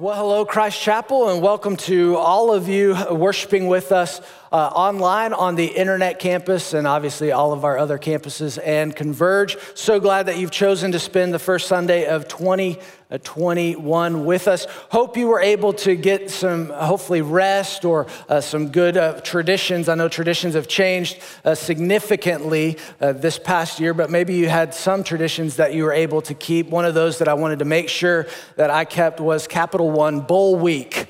Well, hello, Christ Chapel, and welcome to all of you worshiping with us uh, online on the internet campus and obviously all of our other campuses and Converge. So glad that you've chosen to spend the first Sunday of 2021 with us. Hope you were able to get some, hopefully, rest or uh, some good uh, traditions. I know traditions have changed uh, significantly uh, this past year, but maybe you had some traditions that you were able to keep. One of those that I wanted to make sure that I kept was Capital One Bowl Week.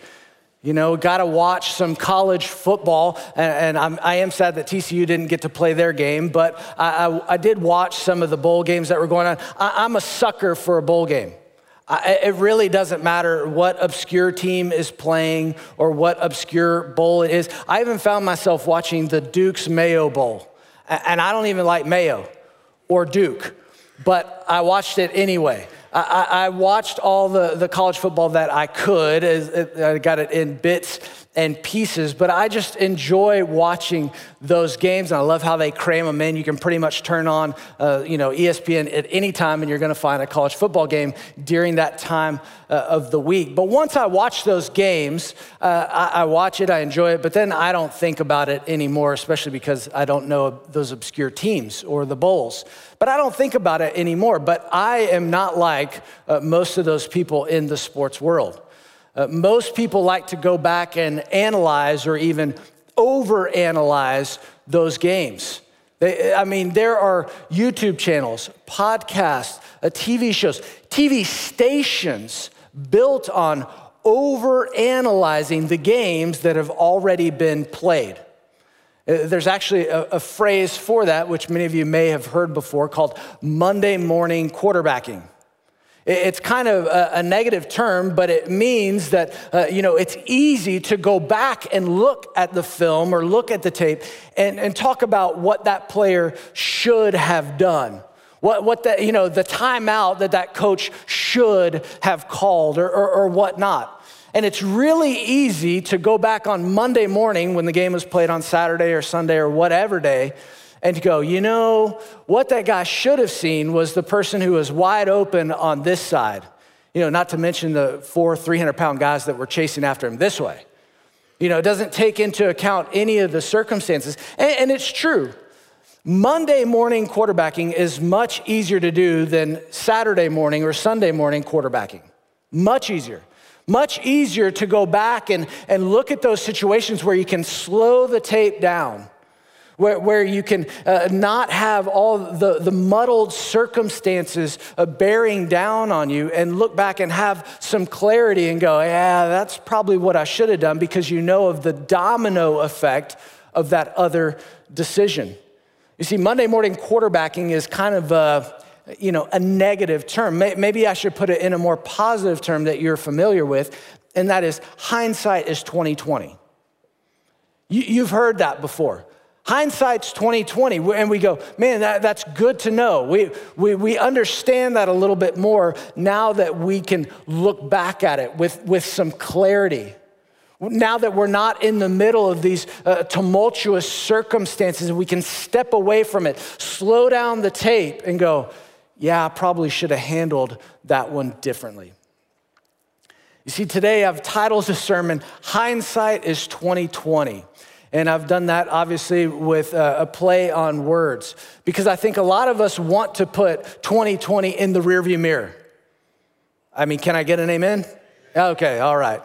You know, got to watch some college football, and, and I'm, I am sad that TCU didn't get to play their game, but I, I, I did watch some of the bowl games that were going on. I, am a sucker for a bowl game. I, it really doesn't matter what obscure team is playing or what obscure bowl it is. I even found myself watching the Duke's Mayo Bowl, and I don't even like Mayo or Duke, but I watched it anyway. I, I, watched all the, the college football that I could. I got it in bits and pieces, but I just enjoy watching those games, and I love how they cram them in. You can pretty much turn on, uh, you know, ESPN at any time, and you're going to find a college football game during that time uh, of the week. But once I watch those games, uh, I, I watch it, I enjoy it, but then I don't think about it anymore, especially because I don't know those obscure teams or the bowls. But I don't think about it anymore. But I am not like uh, most of those people in the sports world. Uh, most people like to go back and analyze or even overanalyze those games. They, I mean, there are YouTube channels, podcasts, uh, TV shows, TV stations built on overanalyzing the games that have already been played. Uh, there's actually a, a, phrase for that, which many of you may have heard before, called Monday morning quarterbacking. It's kind of a, negative term, but it means that, uh, you know, it's easy to go back and look at the film or look at the tape and, and talk about what that player should have done. What, what the, you know, the timeout that that coach should have called or, or, or whatnot. And it's really easy to go back on Monday morning when the game was played on Saturday or Sunday or whatever day and to go, you know, what that guy should have seen was the person who was wide open on this side. You know, not to mention the four 300 pound guys that were chasing after him this way. You know, it doesn't take into account any of the circumstances. And, and it's true. Monday morning quarterbacking is much easier to do than Saturday morning or Sunday morning quarterbacking. Much easier. Much easier to go back and, and look at those situations where you can slow the tape down where, where you can uh, not have all the, the muddled circumstances uh, bearing down on you and look back and have some clarity and go, yeah, that's probably what I should have done because you know of the domino effect of that other decision. You see, Monday morning quarterbacking is kind of a, you know, a negative term. Maybe I should put it in a more positive term that you're familiar with, and that is hindsight is 2020. You've heard that before. Hindsight's 2020, and we go, man, that, that's good to know. We, we, we understand that a little bit more now that we can look back at it with, with some clarity. Now that we're not in the middle of these uh, tumultuous circumstances, we can step away from it, slow down the tape, and go, yeah, I probably should have handled that one differently. You see, today I've titled the sermon, Hindsight is 2020. And I've done that obviously with uh, a play on words because I think a lot of us want to put 2020 in the rearview mirror. I mean, can I get an amen? Okay, all right.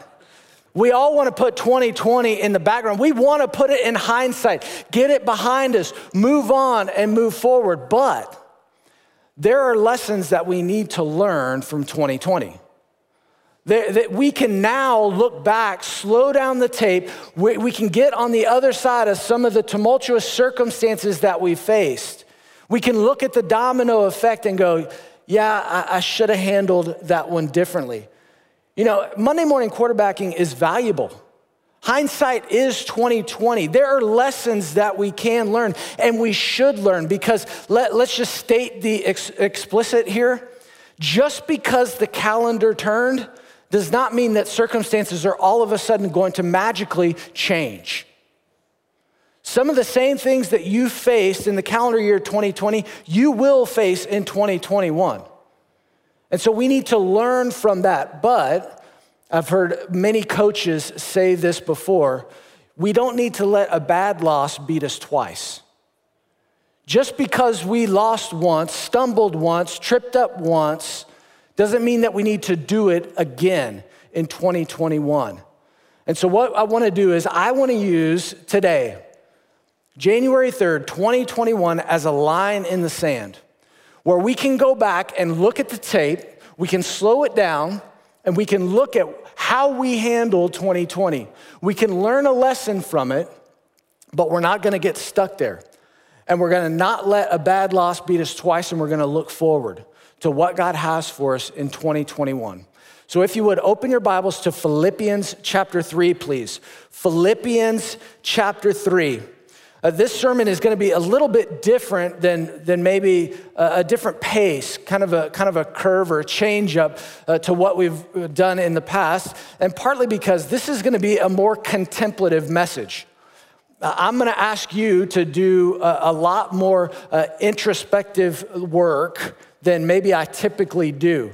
We all want to put 2020 in the background. We want to put it in hindsight, get it behind us, move on and move forward. But there are lessons that we need to learn from 2020. That, we can now look back, slow down the tape. We, we can get on the other side of some of the tumultuous circumstances that we faced. We can look at the domino effect and go, yeah, I, I should have handled that one differently. You know, Monday morning quarterbacking is valuable. Hindsight is 2020. There are lessons that we can learn and we should learn because let, us just state the ex- explicit here. Just because the calendar turned does not mean that circumstances are all of a sudden going to magically change. Some of the same things that you faced in the calendar year 2020, you will face in 2021. And so we need to learn from that. But I've heard many coaches say this before. We don't need to let a bad loss beat us twice. Just because we lost once, stumbled once, tripped up once, doesn't mean that we need to do it again in 2021. And so, what I want to do is, I want to use today, January 3rd, 2021, as a line in the sand where we can go back and look at the tape, we can slow it down, and we can look at how we handled 2020. We can learn a lesson from it, but we're not going to get stuck there. And we're going to not let a bad loss beat us twice, and we're going to look forward to what God has for us in 2021. So, if you would open your Bibles to Philippians chapter 3, please. Philippians chapter 3. Uh, this sermon is going to be a little bit different than, than maybe a, a, different pace, kind of a, kind of a curve or a change up uh, to what we've done in the past, and partly because this is going to be a more contemplative message. Uh, I'm going to ask you to do a, a lot more uh, introspective work than maybe I typically do.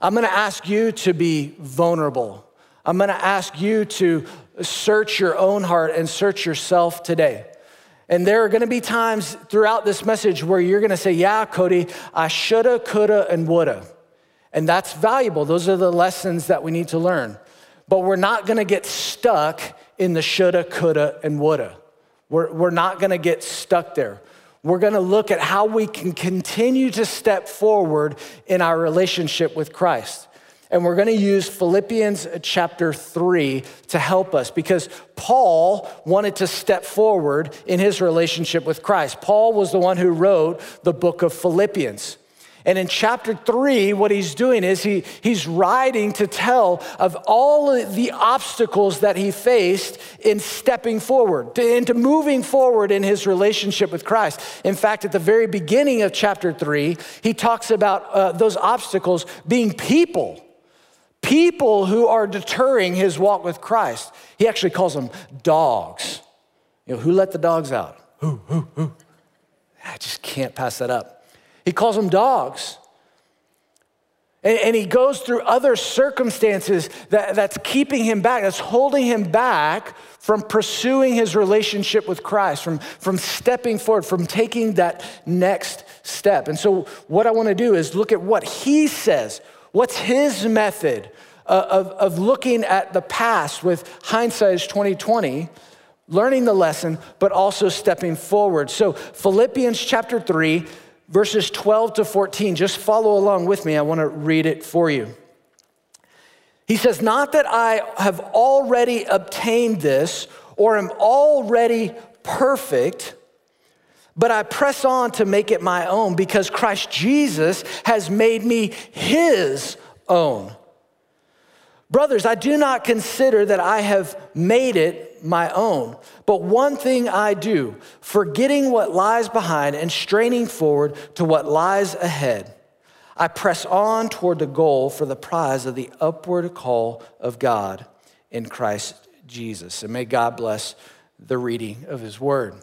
I'm gonna ask you to be vulnerable. I'm gonna ask you to search your own heart and search yourself today. And there are gonna be times throughout this message where you're gonna say, Yeah, Cody, I shoulda, coulda, and woulda. And that's valuable. Those are the lessons that we need to learn. But we're not gonna get stuck in the shoulda, coulda, and woulda. We're, we're not gonna get stuck there we're going to look at how we can continue to step forward in our relationship with Christ. And we're going to use Philippians chapter 3 to help us because Paul wanted to step forward in his relationship with Christ. Paul was the one who wrote the book of Philippians. And in chapter three, what he's doing is he, he's writing to tell of all the obstacles that he faced in stepping forward, to, into moving forward in his relationship with Christ. In fact, at the very beginning of chapter three, he talks about uh, those obstacles being people people who are deterring his walk with Christ. He actually calls them dogs. You know, who let the dogs out? Who, who, who? I just can't pass that up. He calls them dogs. And, and he goes through other circumstances that, that's keeping him back, that's holding him back from pursuing his relationship with Christ, from, from stepping forward, from taking that next step. And so, what I want to do is look at what he says. What's his method of, of looking at the past with hindsight is 2020 learning the lesson, but also stepping forward. So, Philippians chapter 3, verses 12 to 14. Just follow along with me. I want to read it for you. He says, Not that I have already obtained this or am already perfect, but I press on to make it my own because Christ Jesus has made me his own. Brothers, I do not consider that I have made it my own, but one thing I do, forgetting what lies behind and straining forward to what lies ahead. I press on toward the goal for the prize of the upward call of God in Christ Jesus. And may God bless the reading of his word.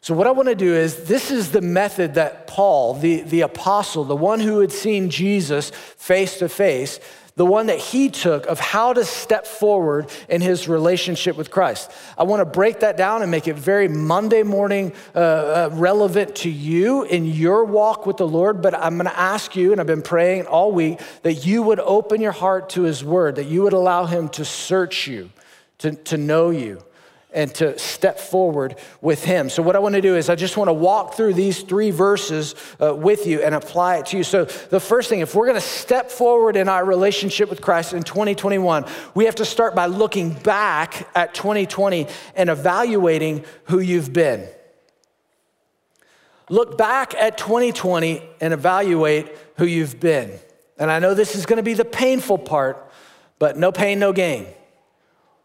So, what I want to do is this is the method that Paul, the, the apostle, the one who had seen Jesus face to face, the one that he took of how to step forward in his relationship with Christ. I want to break that down and make it very Monday morning uh, uh, relevant to you in your walk with the Lord. But I'm going to ask you, and I've been praying all week, that you would open your heart to his word, that you would allow him to search you, to, to know you and to step forward with Him. So, what I want to do is, I just want to walk through these three verses uh, with you and apply it to you. So, the first thing, if we're going to step forward in our relationship with Christ in 2021, we have to start by looking back at 2020 and evaluating who you've been. Look back at 2020 and evaluate who you've been. And I know this is going to be the painful part, but no pain, no gain.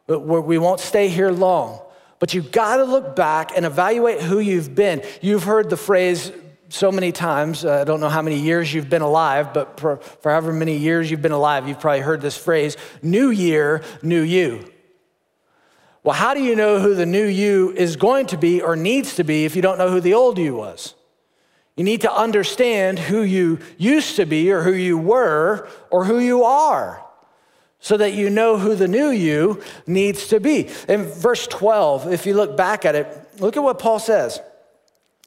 We won't stay here long. But you've got to look back and evaluate who you've been. You've heard the phrase so many times. Uh, I don't know how many years you've been alive, but for however many years you've been alive, you've probably heard this phrase New year, new you. Well, how do you know who the new you is going to be or needs to be if you don't know who the old you was? You need to understand who you used to be or who you were or who you are. So that you know who the new you needs to be. In verse 12, if you look back at it, look at what Paul says.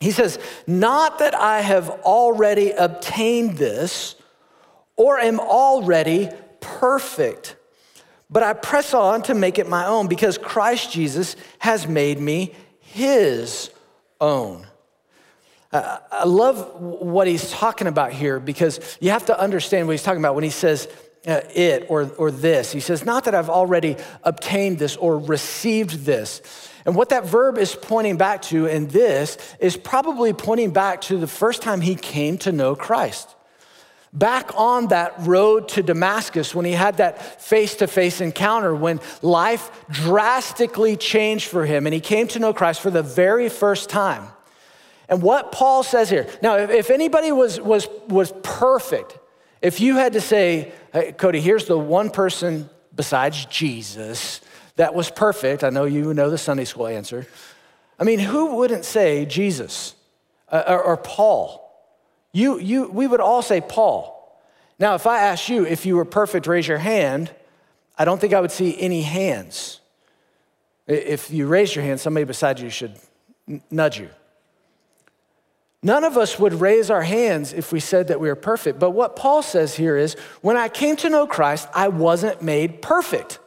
He says, Not that I have already obtained this or am already perfect, but I press on to make it my own because Christ Jesus has made me his own. I love what he's talking about here because you have to understand what he's talking about when he says uh, it or, or this. He says, Not that I've already obtained this or received this. And what that verb is pointing back to in this is probably pointing back to the first time he came to know Christ. Back on that road to Damascus, when he had that face to face encounter, when life drastically changed for him and he came to know Christ for the very first time. And what Paul says here now, if anybody was, was, was perfect, if you had to say, hey, Cody, here's the one person besides Jesus that was perfect, I know you know the Sunday school answer. I mean, who wouldn't say Jesus uh, or, or Paul? You, you, we would all say Paul. Now, if I asked you if you were perfect, raise your hand. I don't think I would see any hands. If you raise your hand, somebody beside you should nudge you. None of us would raise our hands if we said that we were perfect. But what Paul says here is when I came to know Christ, I wasn't made perfect.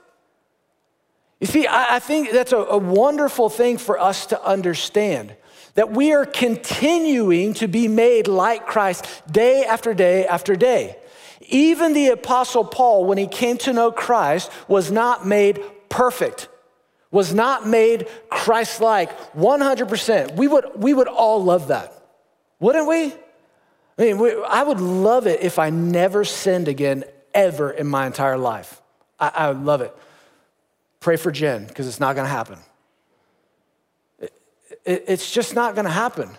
You see, I, think that's a, wonderful thing for us to understand that we are continuing to be made like Christ day after day after day. Even the Apostle Paul, when he came to know Christ, was not made perfect, was not made Christ like 100%. We would, we would all love that, wouldn't we? I mean, we, I would love it if I never sinned again ever in my entire life. I, I would love it. Pray for Jen, because it's not gonna happen. It, it, it's just not gonna happen.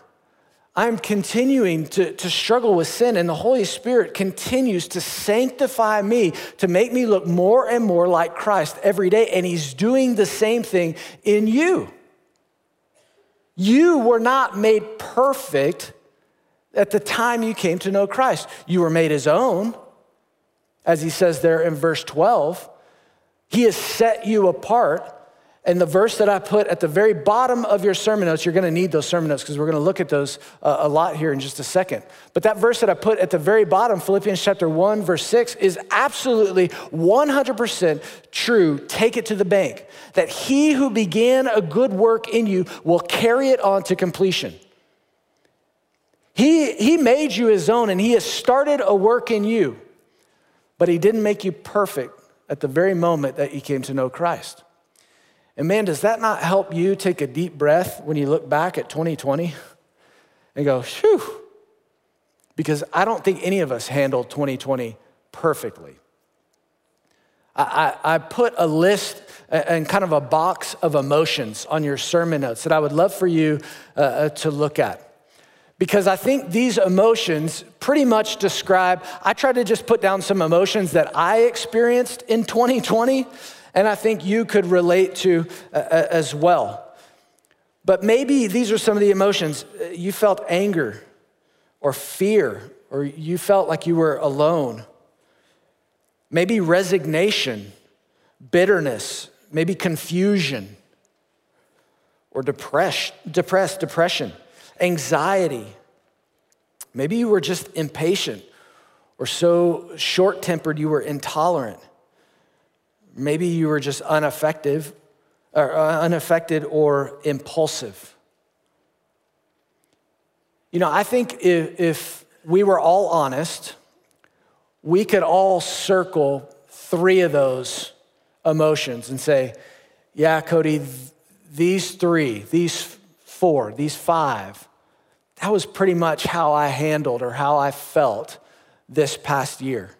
I'm continuing to, to struggle with sin, and the Holy Spirit continues to sanctify me to make me look more and more like Christ every day. And He's doing the same thing in you. You were not made perfect at the time you came to know Christ. You were made His own, as He says there in verse 12. He has set you apart. And the verse that I put at the very bottom of your sermon notes, you're going to need those sermon notes because we're going to look at those uh, a lot here in just a second. But that verse that I put at the very bottom, Philippians chapter 1, verse 6, is absolutely 100% true. Take it to the bank. That he who began a good work in you will carry it on to completion. He, he made you his own and he has started a work in you, but he didn't make you perfect at the very moment that you came to know Christ. And man, does that not help you take a deep breath when you look back at 2020 and go, "Phew," Because I don't think any of us handled 2020 perfectly. I, I, I put a list and kind of a box of emotions on your sermon notes that I would love for you uh, uh to look at because I think these emotions pretty much describe, I try to just put down some emotions that I experienced in 2020, and I think you could relate to uh, uh, as well. But maybe these are some of the emotions. Uh, you felt anger or fear, or you felt like you were alone. Maybe resignation, bitterness, maybe confusion, or depressed, depressed depression anxiety. Maybe you were just impatient or so short tempered you were intolerant. Maybe you were just unaffected or, uh, unaffected or impulsive. You know, I think if, if we were all honest, we could all circle three of those emotions and say, yeah, Cody, these three, these four, these five, that was pretty much how I handled or how I felt this past year.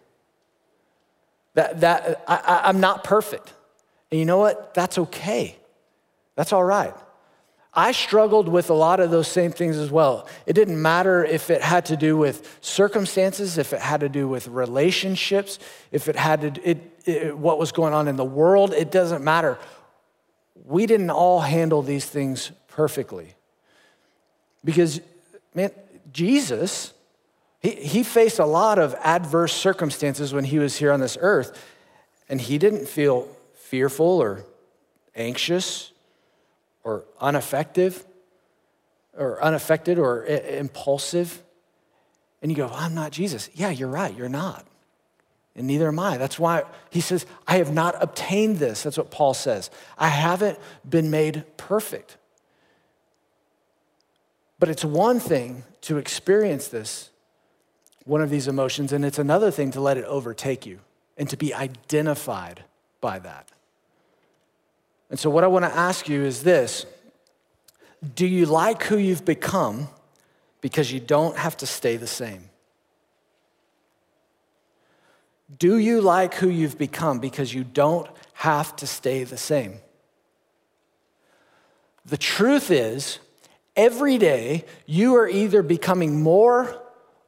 That, that I, I'm not perfect. And you know what? That's okay. That's all right. I struggled with a lot of those same things as well. It didn't matter if it had to do with circumstances, if it had to do with relationships, if it had to it, it, what was going on in the world, it doesn't matter. We didn't all handle these things perfectly. Because man, Jesus, he, he faced a lot of adverse circumstances when he was here on this earth. And he didn't feel fearful or anxious or ineffective or unaffected or impulsive. And you go, I'm not Jesus. Yeah, you're right, you're not. And neither am I. That's why he says, I have not obtained this. That's what Paul says. I haven't been made perfect. But it's one thing to experience this, one of these emotions, and it's another thing to let it overtake you and to be identified by that. And so, what I want to ask you is this Do you like who you've become because you don't have to stay the same? Do you like who you've become because you don't have to stay the same? The truth is, every day you are either becoming more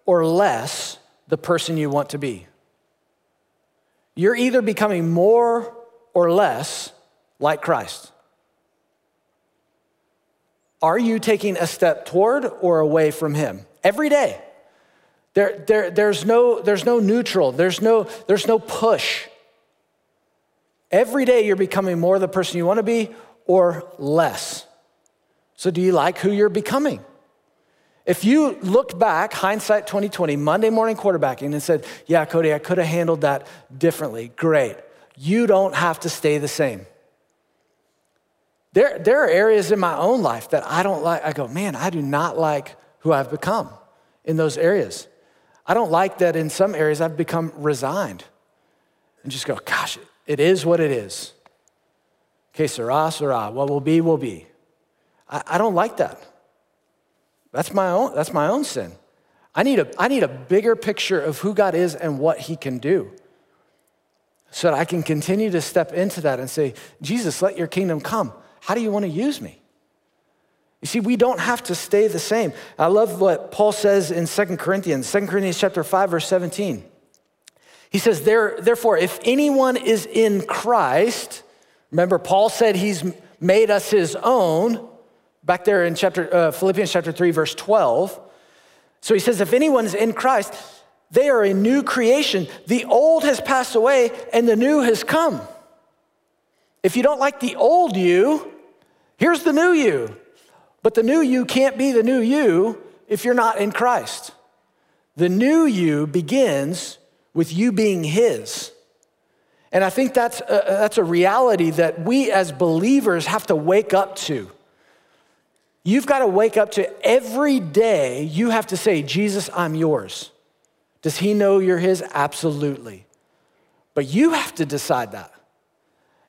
or less the person you want to be. You're either becoming more or less like Christ. Are you taking a step toward or away from Him? Every day. There, there, there's, no, there's no neutral, there's no, there's no push. Every day you're becoming more the person you want to be or less. So, do you like who you're becoming? If you looked back, hindsight 2020, Monday morning quarterbacking, and said, Yeah, Cody, I could have handled that differently, great. You don't have to stay the same. There, there are areas in my own life that I don't like. I go, Man, I do not like who I've become in those areas. I don't like that in some areas I've become resigned and just go, Gosh, it is what it is. Que sera, sera, what will be, will be. I, I don't like that. That's my own, that's my own sin. I need, a, I need a bigger picture of who God is and what He can do so that I can continue to step into that and say, Jesus, let your kingdom come. How do you want to use me? You see, we don't have to stay the same. I love what Paul says in 2 Corinthians, 2 Corinthians chapter 5, verse 17. He says, "There, Therefore, if anyone is in Christ, remember, Paul said he's made us his own back there in chapter, uh, Philippians chapter 3, verse 12. So he says, if anyone's in Christ, they are a new creation. The old has passed away and the new has come. If you don't like the old you, here's the new you. But the new you can't be the new you if you're not in Christ. The new you begins with you being His. And I think that's a, that's a reality that we as believers have to wake up to. You've got to wake up to every day, you have to say, Jesus, I'm yours. Does he know you're his? Absolutely. But you have to decide that.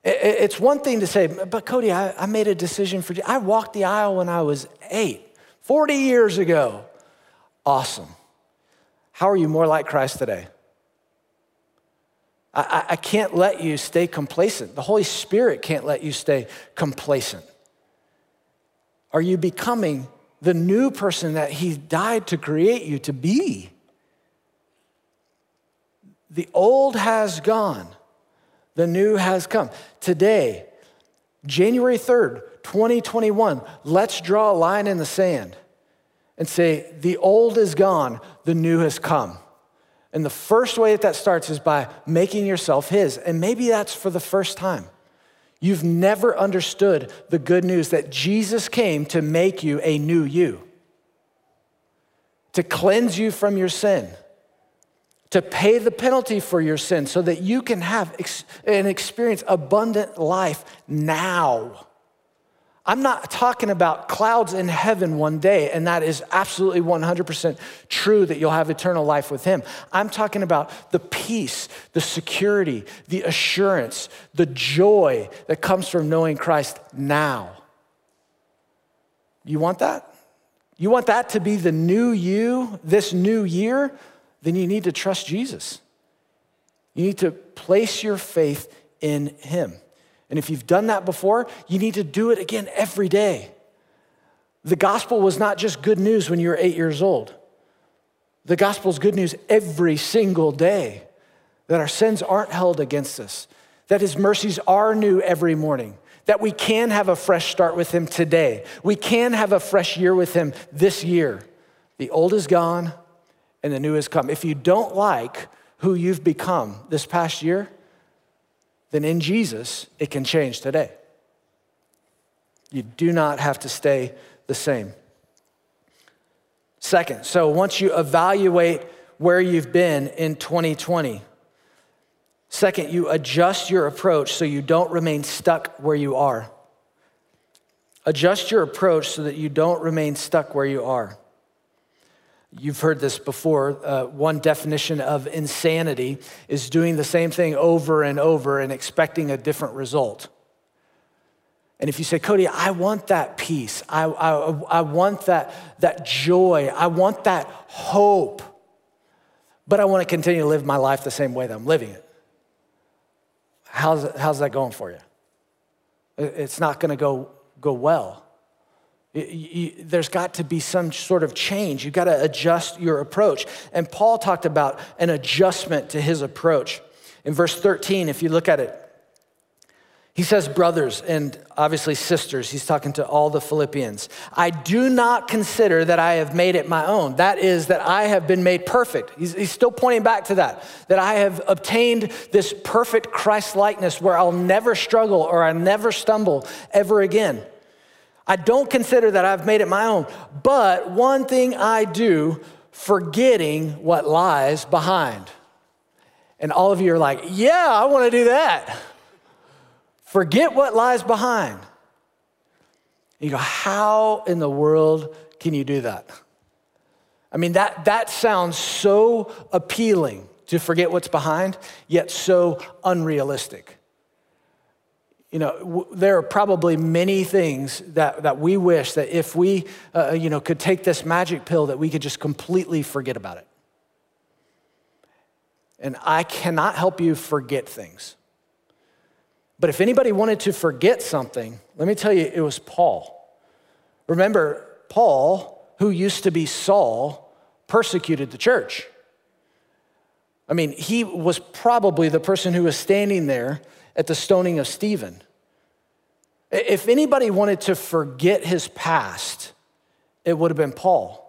It's one thing to say, but Cody, I, made a decision for you. I walked the aisle when I was eight, 40 years ago. Awesome. How are you more like Christ today? I, I can't let you stay complacent. The Holy Spirit can't let you stay complacent. Are you becoming the new person that He died to create you to be? The old has gone, the new has come. Today, January 3rd, 2021, let's draw a line in the sand and say, the old is gone, the new has come. And the first way that that starts is by making yourself His. And maybe that's for the first time. You've never understood the good news that Jesus came to make you a new you, to cleanse you from your sin, to pay the penalty for your sin so that you can have and experience abundant life now. I'm not talking about clouds in heaven one day, and that is absolutely 100% true that you'll have eternal life with Him. I'm talking about the peace, the security, the assurance, the joy that comes from knowing Christ now. You want that? You want that to be the new you this new year? Then you need to trust Jesus. You need to place your faith in Him. And if you've done that before, you need to do it again every day. The gospel was not just good news when you were eight years old. The gospel is good news every single day that our sins aren't held against us, that his mercies are new every morning, that we can have a fresh start with him today. We can have a fresh year with him this year. The old is gone and the new has come. If you don't like who you've become this past year, then in Jesus, it can change today. You do not have to stay the same. Second, so once you evaluate where you've been in 2020, second, you adjust your approach so you don't remain stuck where you are. Adjust your approach so that you don't remain stuck where you are. You've heard this before. Uh, one definition of insanity is doing the same thing over and over and expecting a different result. And if you say, Cody, I want that peace, I, I, I want that, that joy, I want that hope, but I want to continue to live my life the same way that I'm living it. How's, how's that going for you? It's not going to go, go well. There's got to be some sort of change. You've got to adjust your approach. And Paul talked about an adjustment to his approach. In verse 13, if you look at it, he says, brothers and obviously sisters, he's talking to all the Philippians. I do not consider that I have made it my own. That is, that I have been made perfect. He's, he's still pointing back to that, that I have obtained this perfect Christ likeness where I'll never struggle or I'll never stumble ever again. I don't consider that I've made it my own, but one thing I do, forgetting what lies behind. And all of you are like, yeah, I want to do that. Forget what lies behind. You go, how in the world can you do that? I mean, that, that sounds so appealing to forget what's behind, yet so unrealistic. You know, w- there are probably many things that, that we wish that if we, uh, you know, could take this magic pill that we could just completely forget about it. And I cannot help you forget things. But if anybody wanted to forget something, let me tell you, it was Paul. Remember, Paul, who used to be Saul, persecuted the church. I mean, he was probably the person who was standing there at the stoning of Stephen. If anybody wanted to forget his past, it would have been Paul.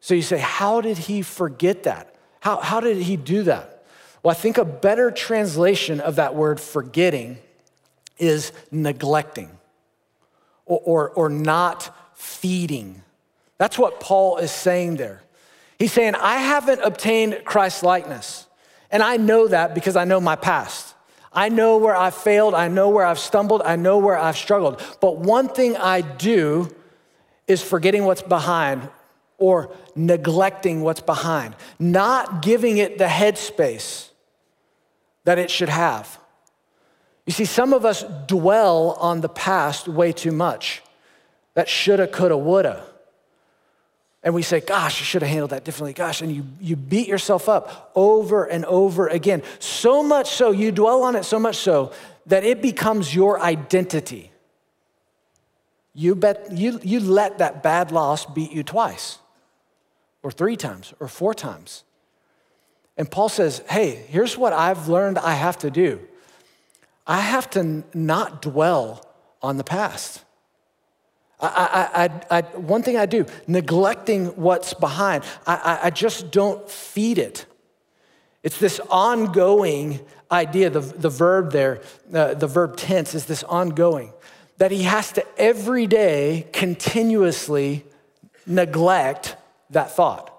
So you say, how did he forget that? How, how did he do that? Well, I think a better translation of that word forgetting is neglecting or, or, or not feeding. That's what Paul is saying there. He's saying, I haven't obtained Christ's likeness. And I know that because I know my past. I know where I've failed. I know where I've stumbled. I know where I've struggled. But one thing I do is forgetting what's behind or neglecting what's behind, not giving it the headspace that it should have. You see, some of us dwell on the past way too much. That shoulda, coulda, woulda. And we say, gosh, I should have handled that differently. Gosh, and you, you beat yourself up over and over again. So much so, you dwell on it so much so that it becomes your identity. You, bet, you, you let that bad loss beat you twice, or three times, or four times. And Paul says, Hey, here's what I've learned I have to do I have to not dwell on the past. I, I, I, one thing I do, neglecting what's behind, I, just don't feed it. It's this ongoing idea, the, the verb there, uh, the verb tense is this ongoing, that he has to every day continuously neglect that thought.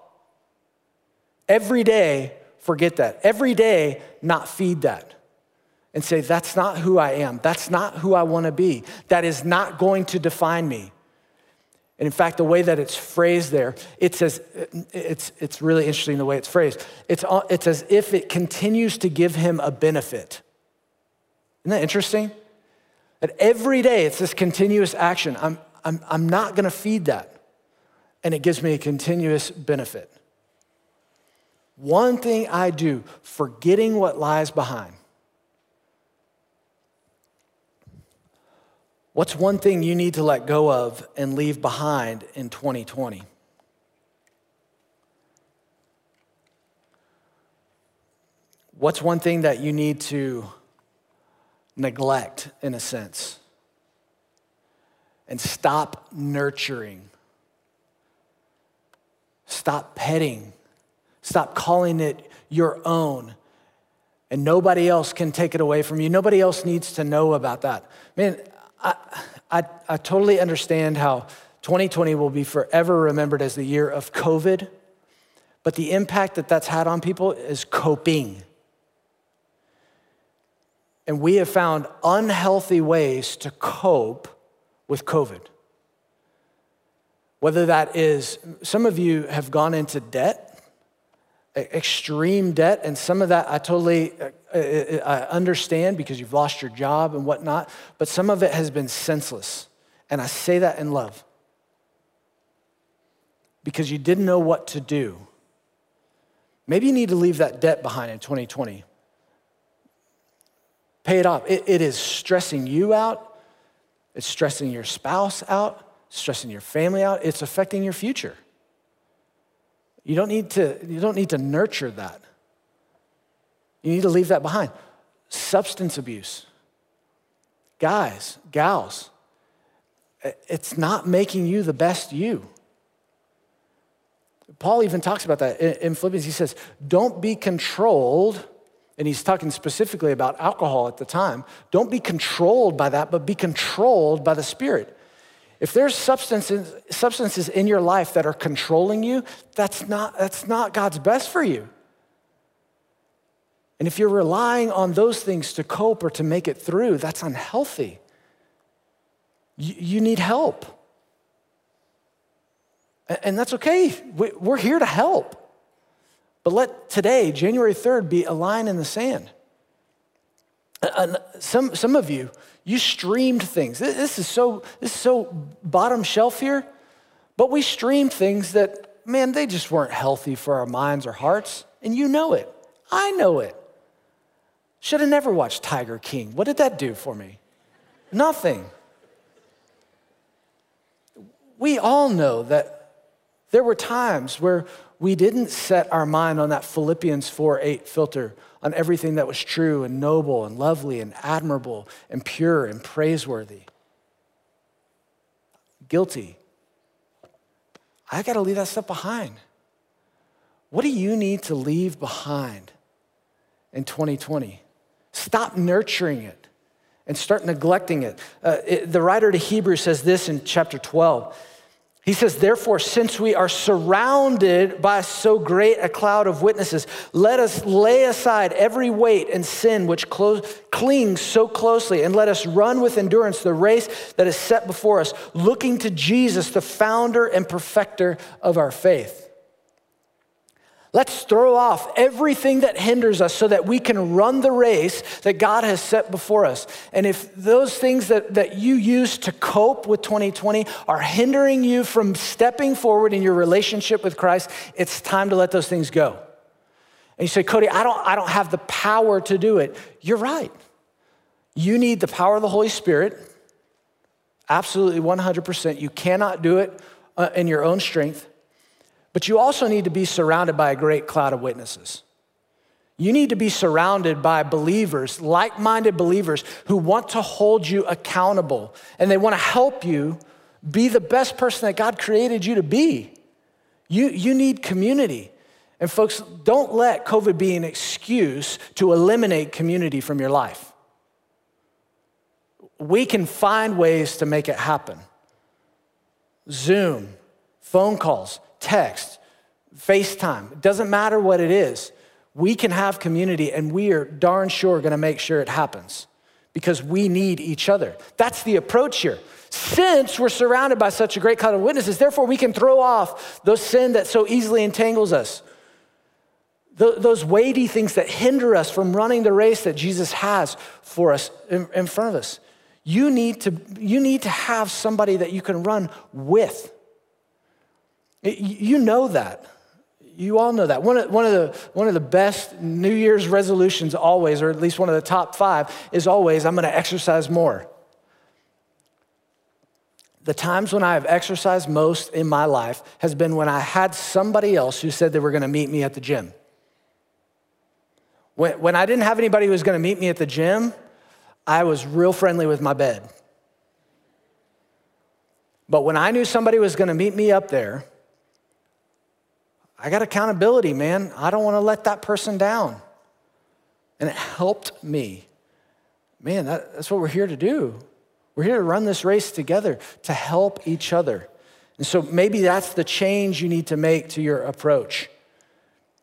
Every day, forget that. Every day, not feed that. And say, that's not who I am. That's not who I want to be. That is not going to define me. And in fact, the way that it's phrased there, it says, it's, it's really interesting the way it's phrased. It's, it's as if it continues to give him a benefit. Isn't that interesting? That every day it's this continuous action. I'm, I'm, I'm not going to feed that. And it gives me a continuous benefit. One thing I do, forgetting what lies behind. What's one thing you need to let go of and leave behind in 2020? What's one thing that you need to neglect, in a sense, and stop nurturing? Stop petting Stop calling it your own and nobody else can take it away from you. Nobody else needs to know about that. Man, I, I, I totally understand how 2020 will be forever remembered as the year of COVID, but the impact that that's had on people is coping. And we have found unhealthy ways to cope with COVID. Whether that is, some of you have gone into debt extreme debt, and some of that I totally uh, uh, uh, I understand because you've lost your job and whatnot, but some of it has been senseless. And I say that in love because you didn't know what to do. Maybe you need to leave that debt behind in 2020. Pay it off. it, it is stressing you out, it's stressing your spouse out, stressing your family out, it's affecting your future. You don't need to, you don't need to nurture that. You need to leave that behind. Substance abuse. Guys, gals, it's not making you the best you. Paul even talks about that in Philippians. He says, Don't be controlled, and he's talking specifically about alcohol at the time. Don't be controlled by that, but be controlled by the Spirit. If there's substances, substances in your life that are controlling you, that's not, that's not God's best for you. And if you're relying on those things to cope or to make it through, that's unhealthy. You, you need help. And that's okay. We're here to help. But let today, January 3rd, be a line in the sand. Some, some of you, you streamed things. This is so, this is so bottom shelf here, but we streamed things that, man, they just weren't healthy for our minds or hearts. And you know it. I know it. Should have never watched Tiger King. What did that do for me? Nothing. We all know that there were times where we didn't set our mind on that Philippians 4 8 filter on everything that was true and noble and lovely and admirable and pure and praiseworthy. Guilty. I got to leave that stuff behind. What do you need to leave behind in 2020? Stop nurturing it and start neglecting it. Uh, it the writer to Hebrews says this in chapter 12. He says, Therefore, since we are surrounded by so great a cloud of witnesses, let us lay aside every weight and sin which clo- clings so closely, and let us run with endurance the race that is set before us, looking to Jesus, the founder and perfecter of our faith. Let's throw off everything that hinders us so that we can run the race that God has set before us. And if those things that, that you use to cope with 2020 are hindering you from stepping forward in your relationship with Christ, it's time to let those things go. And you say, Cody, I don't, I don't have the power to do it. You're right. You need the power of the Holy Spirit. Absolutely 100%. You cannot do it uh, in your own strength. But you also need to be surrounded by a great cloud of witnesses. You need to be surrounded by believers, like minded believers who want to hold you accountable and they want to help you be the best person that God created you to be. You, you need community. And folks, don't let COVID be an excuse to eliminate community from your life. We can find ways to make it happen. Zoom, phone calls, text, FaceTime, it doesn't matter what it is. We can have community and we are darn sure gonna make sure it happens because we need each other. That's the approach here. Since we're surrounded by such a great cloud of witnesses, therefore we can throw off those sin that so easily entangles us. Those weighty things that hinder us from running the race that Jesus has for us in front of us. You need to, you need to have somebody that you can run with. You know that. You all know that. One of, one, of the, one of the best New Year's resolutions, always, or at least one of the top five, is always I'm going to exercise more. The times when I have exercised most in my life has been when I had somebody else who said they were going to meet me at the gym. When, when I didn't have anybody who was going to meet me at the gym, I was real friendly with my bed. But when I knew somebody was going to meet me up there, I got accountability, man. I don't want to let that person down. and it helped me. Man, that, that's what we're here to do. We're here to run this race together, to help each other. And so maybe that's the change you need to make to your approach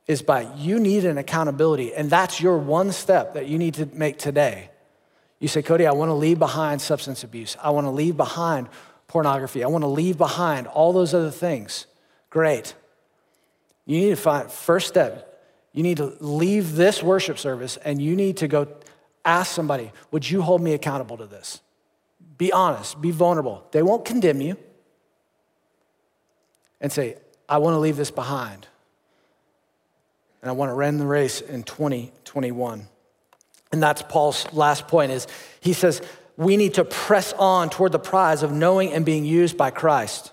is by you need an accountability, and that's your one step that you need to make today. You say, Cody, I want to leave behind substance abuse. I want to leave behind pornography. I want to leave behind all those other things. Great. You need to find, first step, you need to leave this worship service and you need to go ask somebody, would you hold me accountable to this? Be honest, be vulnerable. They won't condemn you. And say, I want to leave this behind and I want to run the race in 2021. And that's Paul's last point is he says we need to press on toward the prize of knowing and being used by Christ.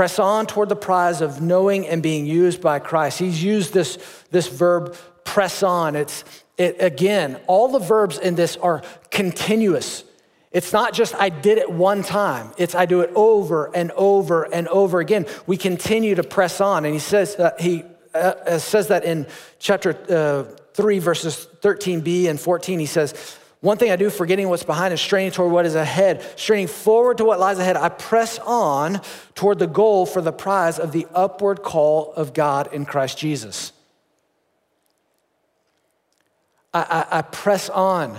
Press on toward the prize of knowing and being used by Christ. He's used this, this verb press on. It's it, again, all the verbs in this are continuous. It's not just I did it one time. It's I do it over and over and over again. We continue to press on. And he says that he uh, uh, says that in chapter uh, 3, verses 13b and 14. He says, One thing I do, forgetting what's behind and straining toward what is ahead, straining forward to what lies ahead, I press on toward the goal for the prize of the upward call of God in Christ Jesus. I, I, I press on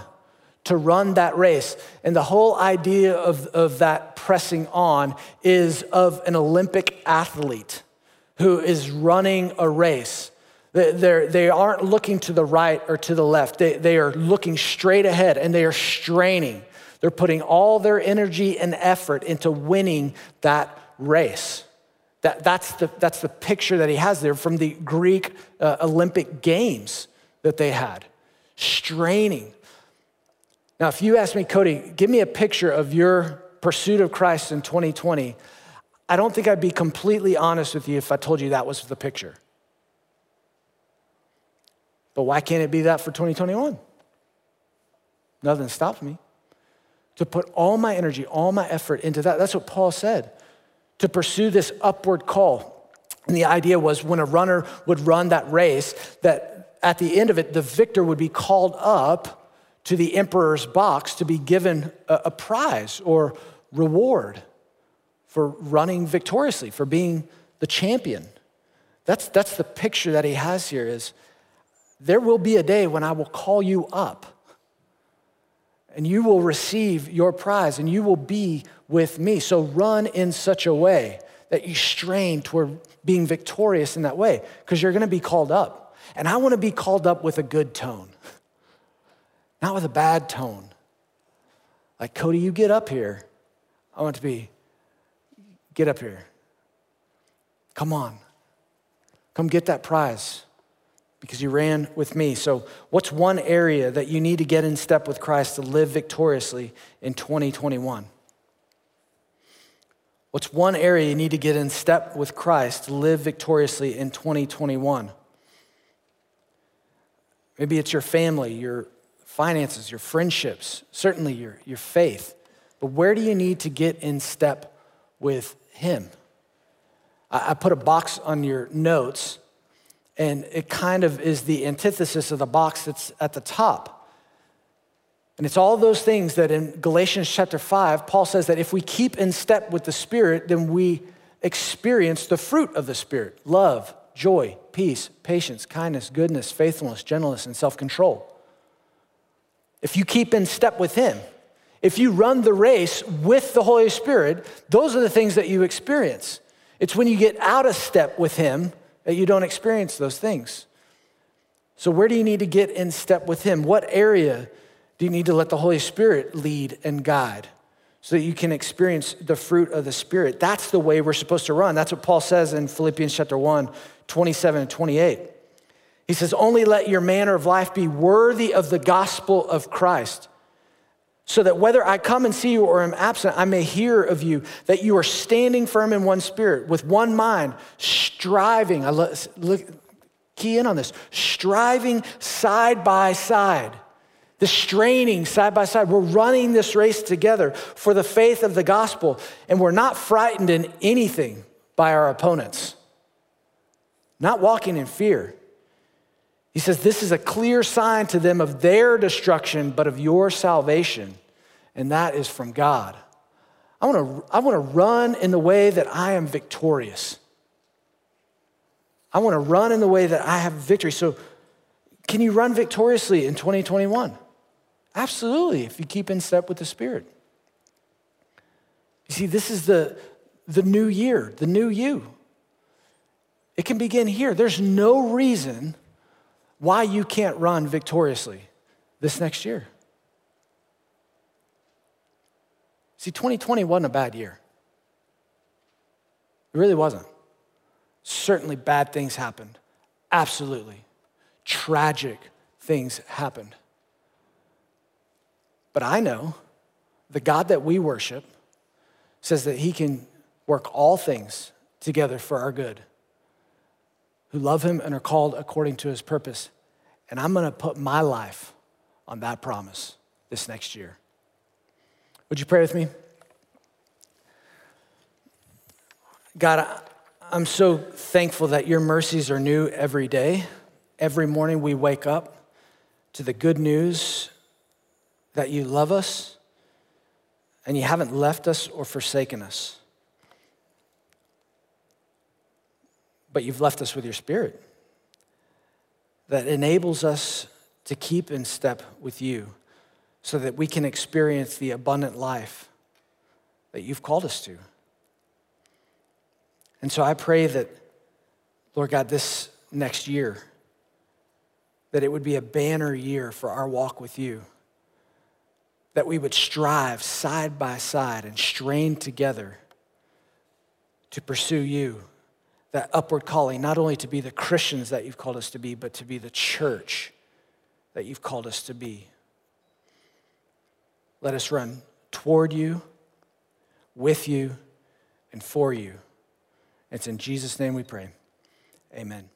to run that race. And the whole idea of, of that pressing on is of an Olympic athlete who is running a race. They're, they aren't looking to the right or to the left. They, they are looking straight ahead and they are straining. They're putting all their energy and effort into winning that race. That, that's, the, that's the picture that he has there from the Greek uh, Olympic Games that they had. Straining. Now, if you ask me, Cody, give me a picture of your pursuit of Christ in 2020, I don't think I'd be completely honest with you if I told you that was the picture. But why can't it be that for 2021? Nothing stops me. To put all my energy, all my effort into that. That's what Paul said. To pursue this upward call. And the idea was when a runner would run that race, that at the end of it, the victor would be called up to the emperor's box to be given a, a prize or reward for running victoriously, for being the champion. That's, that's the picture that he has here is there will be a day when I will call you up and you will receive your prize and you will be with me. So run in such a way that you strain toward being victorious in that way because you're going to be called up. And I want to be called up with a good tone, not with a bad tone. Like, Cody, you get up here. I want to be, Get up here. Come on. Come get that prize because you ran with me. So, what's one area that you need to get in step with Christ to live victoriously in 2021? What's one area you need to get in step with Christ to live victoriously in 2021? Maybe it's your family, your finances, your friendships, certainly your, your faith. But where do you need to get in step with him. I put a box on your notes, and it kind of is the antithesis of the box that's at the top. And it's all those things that in Galatians chapter 5, Paul says that if we keep in step with the Spirit, then we experience the fruit of the Spirit love, joy, peace, patience, kindness, goodness, faithfulness, gentleness, and self control. If you keep in step with Him, if you run the race with the Holy Spirit, those are the things that you experience. It's when you get out of step with Him that you don't experience those things. So, where do you need to get in step with Him? What area do you need to let the Holy Spirit lead and guide so that you can experience the fruit of the Spirit? That's the way we're supposed to run. That's what Paul says in Philippians chapter 1, 27 and 28. He says, Only let your manner of life be worthy of the gospel of Christ so that whether I come and see you or am absent, I may hear of you, that you are standing firm in one spirit, with one mind, striving. I look, look, key in on this striving side by side, the straining side by side. We're running this race together for the faith of the gospel, and we're not frightened in anything by our opponents, not walking in fear. He says, This is a clear sign to them of their destruction, but of your salvation, and that is from God. I want to I want to run in the way that I am victorious. I want to run in the way that I have victory. So, can you run victoriously in 2021? Absolutely, if you keep in step with the Spirit. You see, this is the, the new year, the new you. It can begin here. There's no reason why you can't run victoriously this next year. See, 2020 wasn't a bad year. It really wasn't. Certainly, bad things happened. Absolutely. Tragic things happened. But I know the God that we worship says that He can work all things together for our good, who love Him and are called according to His purpose. And I'm gonna put my life on that promise this next year. Would you pray with me? God, I'm so thankful that your mercies are new every day. Every morning we wake up to the good news that you love us and you haven't left us or forsaken us. But you've left us with your spirit that enables us to keep in step with you so that we can experience the abundant life that you've called us to. And so I pray that, Lord God, this next year, that it would be a banner year for our walk with you. That we would strive side by side and strain together to pursue you, that upward calling, not only to be the Christians that you've called us to be, but to be the church that you've called us to be. Let us run toward you, with you, and for you. It's in Jesus' name we pray. Amen.